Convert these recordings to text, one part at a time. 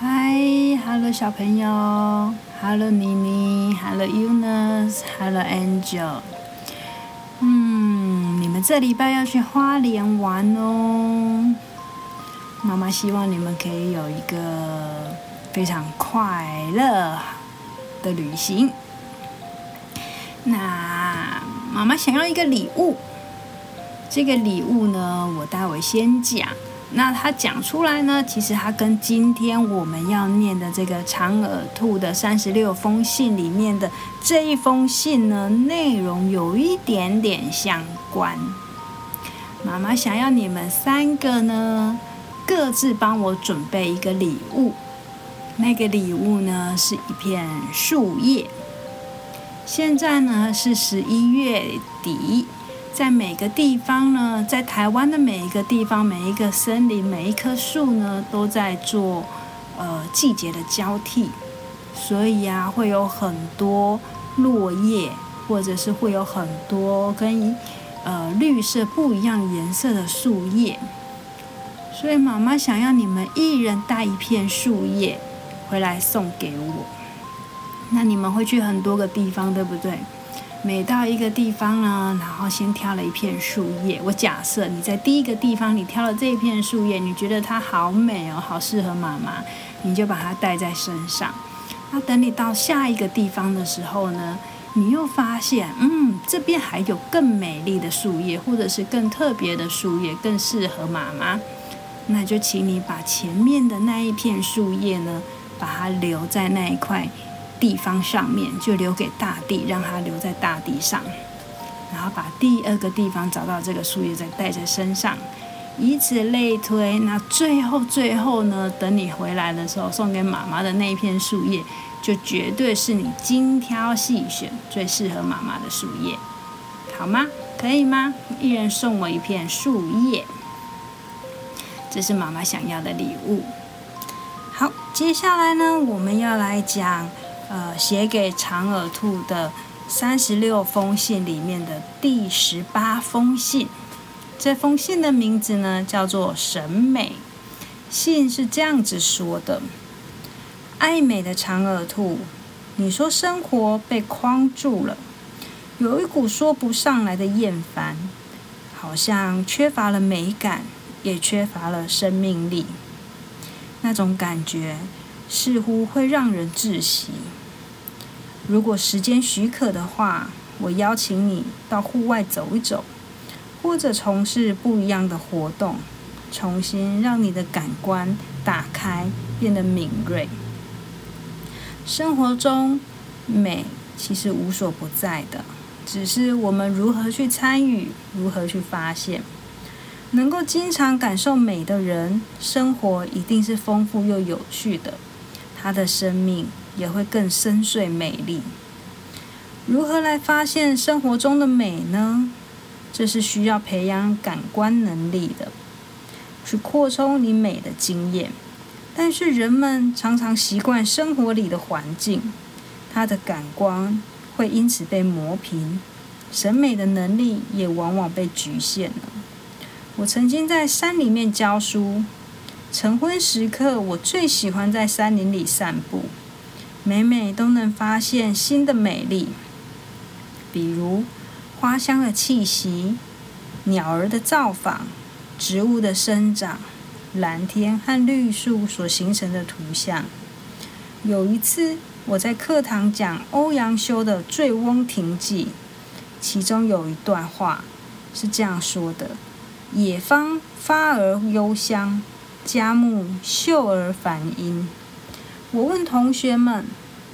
嗨，Hello 小朋友，Hello 妮妮，Hello Eunice，Hello Angel。嗯，你们这礼拜要去花莲玩哦。妈妈希望你们可以有一个非常快乐的旅行。那妈妈想要一个礼物，这个礼物呢，我待会先讲。那他讲出来呢，其实它跟今天我们要念的这个长耳兔的三十六封信里面的这一封信呢，内容有一点点相关。妈妈想要你们三个呢，各自帮我准备一个礼物。那个礼物呢，是一片树叶。现在呢是十一月底，在每个地方呢，在台湾的每一个地方，每一个森林，每一棵树呢，都在做呃季节的交替，所以呀，会有很多落叶，或者是会有很多跟呃绿色不一样颜色的树叶。所以妈妈想要你们一人带一片树叶回来送给我。那你们会去很多个地方，对不对？每到一个地方呢，然后先挑了一片树叶。我假设你在第一个地方，你挑了这一片树叶，你觉得它好美哦，好适合妈妈，你就把它带在身上。那等你到下一个地方的时候呢，你又发现，嗯，这边还有更美丽的树叶，或者是更特别的树叶，更适合妈妈。那就请你把前面的那一片树叶呢，把它留在那一块。地方上面就留给大地，让它留在大地上，然后把第二个地方找到这个树叶再带在身上，以此类推。那最后最后呢？等你回来的时候，送给妈妈的那一片树叶，就绝对是你精挑细选最适合妈妈的树叶，好吗？可以吗？一人送我一片树叶，这是妈妈想要的礼物。好，接下来呢，我们要来讲。呃，写给长耳兔的三十六封信里面的第十八封信，这封信的名字呢叫做《审美》。信是这样子说的：爱美的长耳兔，你说生活被框住了，有一股说不上来的厌烦，好像缺乏了美感，也缺乏了生命力。那种感觉似乎会让人窒息。如果时间许可的话，我邀请你到户外走一走，或者从事不一样的活动，重新让你的感官打开，变得敏锐。生活中美其实无所不在的，只是我们如何去参与，如何去发现。能够经常感受美的人，生活一定是丰富又有趣的。他的生命。也会更深邃美丽。如何来发现生活中的美呢？这是需要培养感官能力的，去扩充你美的经验。但是人们常常习惯生活里的环境，他的感官会因此被磨平，审美的能力也往往被局限了。我曾经在山里面教书，晨昏时刻，我最喜欢在山林里散步。每每都能发现新的美丽，比如花香的气息、鸟儿的造访、植物的生长、蓝天和绿树所形成的图像。有一次，我在课堂讲欧阳修的《醉翁亭记》，其中有一段话是这样说的：“野芳发而幽香，佳木秀而繁阴。”我问同学们，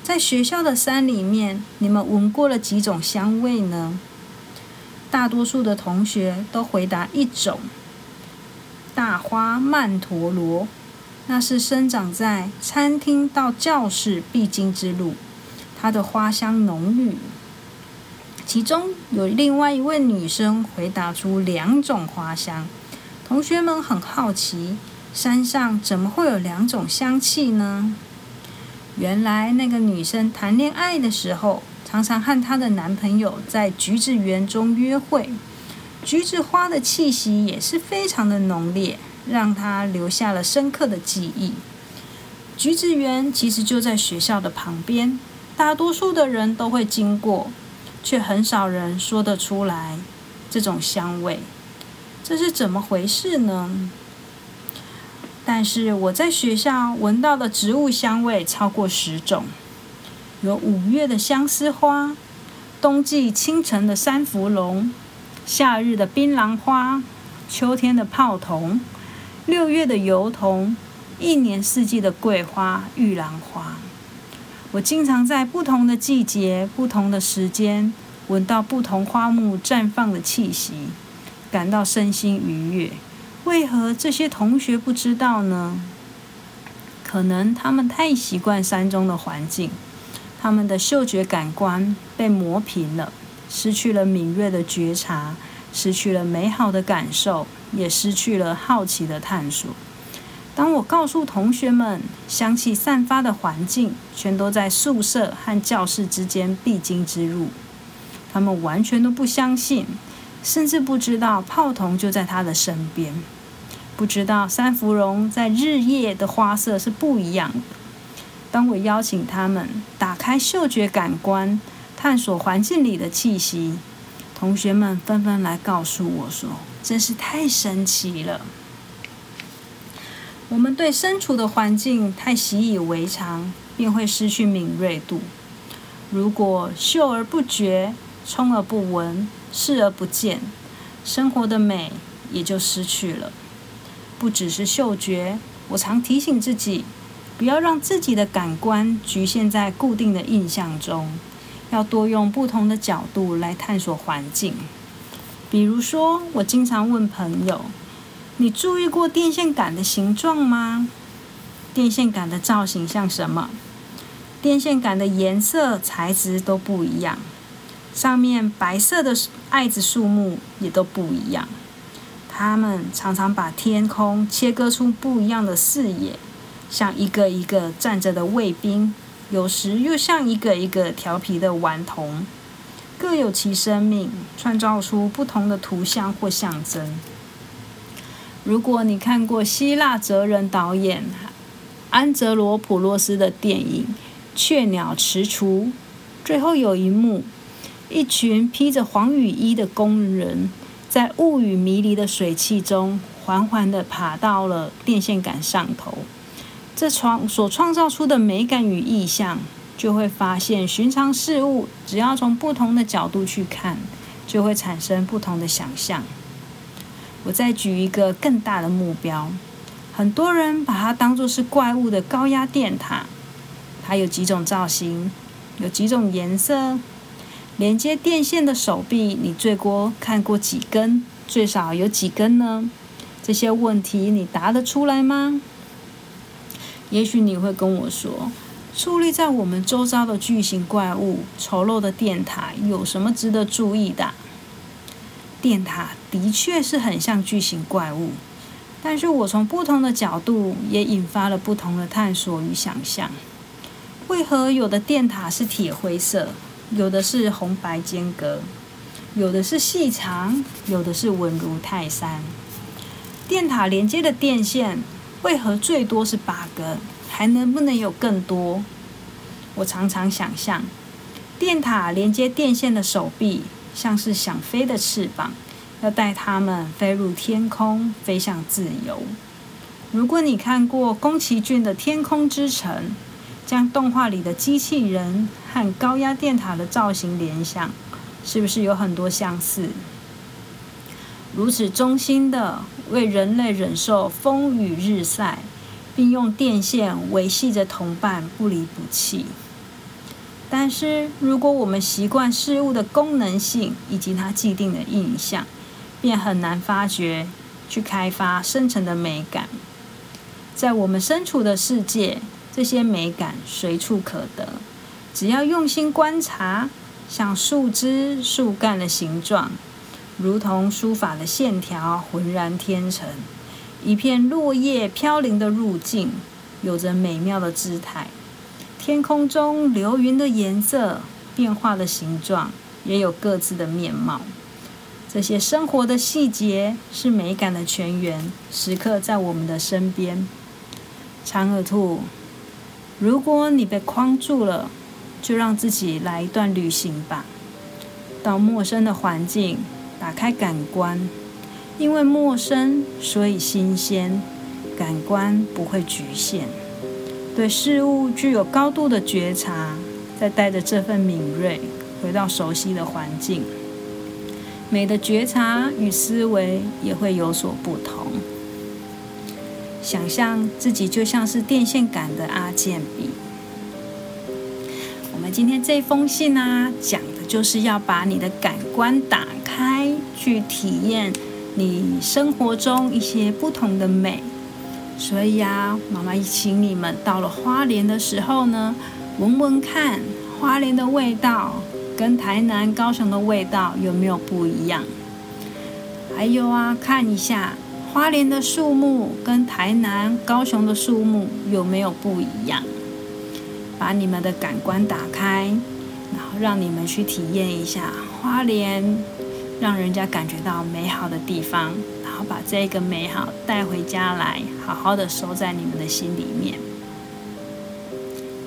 在学校的山里面，你们闻过了几种香味呢？大多数的同学都回答一种：大花曼陀罗，那是生长在餐厅到教室必经之路，它的花香浓郁。其中有另外一位女生回答出两种花香，同学们很好奇，山上怎么会有两种香气呢？原来那个女生谈恋爱的时候，常常和她的男朋友在橘子园中约会，橘子花的气息也是非常的浓烈，让她留下了深刻的记忆。橘子园其实就在学校的旁边，大多数的人都会经过，却很少人说得出来这种香味。这是怎么回事呢？但是我在学校闻到的植物香味超过十种，有五月的相思花，冬季清晨的三伏龙，夏日的槟榔花，秋天的泡桐。六月的油桐，一年四季的桂花、玉兰花，我经常在不同的季节、不同的时间，闻到不同花木绽放的气息，感到身心愉悦。为何这些同学不知道呢？可能他们太习惯山中的环境，他们的嗅觉感官被磨平了，失去了敏锐的觉察。失去了美好的感受，也失去了好奇的探索。当我告诉同学们，香气散发的环境全都在宿舍和教室之间必经之路，他们完全都不相信，甚至不知道泡桐就在他的身边，不知道三芙蓉在日夜的花色是不一样的。当我邀请他们打开嗅觉感官，探索环境里的气息。同学们纷纷来告诉我说：“真是太神奇了！我们对身处的环境太习以为常，便会失去敏锐度。如果嗅而不觉，充而不闻，视而不见，生活的美也就失去了。不只是嗅觉，我常提醒自己，不要让自己的感官局限在固定的印象中。”要多用不同的角度来探索环境。比如说，我经常问朋友：“你注意过电线杆的形状吗？电线杆的造型像什么？电线杆的颜色、材质都不一样，上面白色的艾子树木也都不一样。他们常常把天空切割出不一样的视野，像一个一个站着的卫兵。”有时又像一个一个调皮的顽童，各有其生命，创造出不同的图像或象征。如果你看过希腊哲人导演安哲罗普洛斯的电影《雀鸟池厨》，最后有一幕，一群披着黄雨衣的工人在雾雨迷离的水汽中，缓缓地爬到了电线杆上头。这创所创造出的美感与意象，就会发现寻常事物，只要从不同的角度去看，就会产生不同的想象。我再举一个更大的目标，很多人把它当作是怪物的高压电塔，它有几种造型，有几种颜色，连接电线的手臂，你最多看过几根？最少有几根呢？这些问题你答得出来吗？也许你会跟我说，矗立在我们周遭的巨型怪物、丑陋的电塔有什么值得注意的？电塔的确是很像巨型怪物，但是我从不同的角度也引发了不同的探索与想象。为何有的电塔是铁灰色，有的是红白间隔，有的是细长，有的是稳如泰山？电塔连接的电线。为何最多是八根？还能不能有更多？我常常想象，电塔连接电线的手臂像是想飞的翅膀，要带它们飞入天空，飞向自由。如果你看过宫崎骏的《天空之城》，将动画里的机器人和高压电塔的造型联想，是不是有很多相似？如此忠心的为人类忍受风雨日晒，并用电线维系着同伴不离不弃。但是，如果我们习惯事物的功能性以及它既定的印象，便很难发掘、去开发深层的美感。在我们身处的世界，这些美感随处可得，只要用心观察，像树枝、树干的形状。如同书法的线条浑然天成，一片落叶飘零的路径，有着美妙的姿态。天空中流云的颜色变化的形状，也有各自的面貌。这些生活的细节是美感的泉源，时刻在我们的身边。长耳兔，如果你被框住了，就让自己来一段旅行吧，到陌生的环境，打开感官，因为陌生，所以新鲜，感官不会局限，对事物具有高度的觉察，再带着这份敏锐，回到熟悉的环境，美的觉察与思维也会有所不同。想象自己就像是电线杆的阿健笔。我们今天这封信呢，讲的就是要把你的感官打开，去体验你生活中一些不同的美。所以啊，妈妈请你们到了花莲的时候呢，闻闻看花莲的味道跟台南、高雄的味道有没有不一样。还有啊，看一下花莲的树木跟台南、高雄的树木有没有不一样。把你们的感官打开，然后让你们去体验一下花莲，让人家感觉到美好的地方，然后把这个美好带回家来，好好的收在你们的心里面。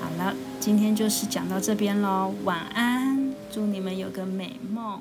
好了，今天就是讲到这边喽，晚安，祝你们有个美梦。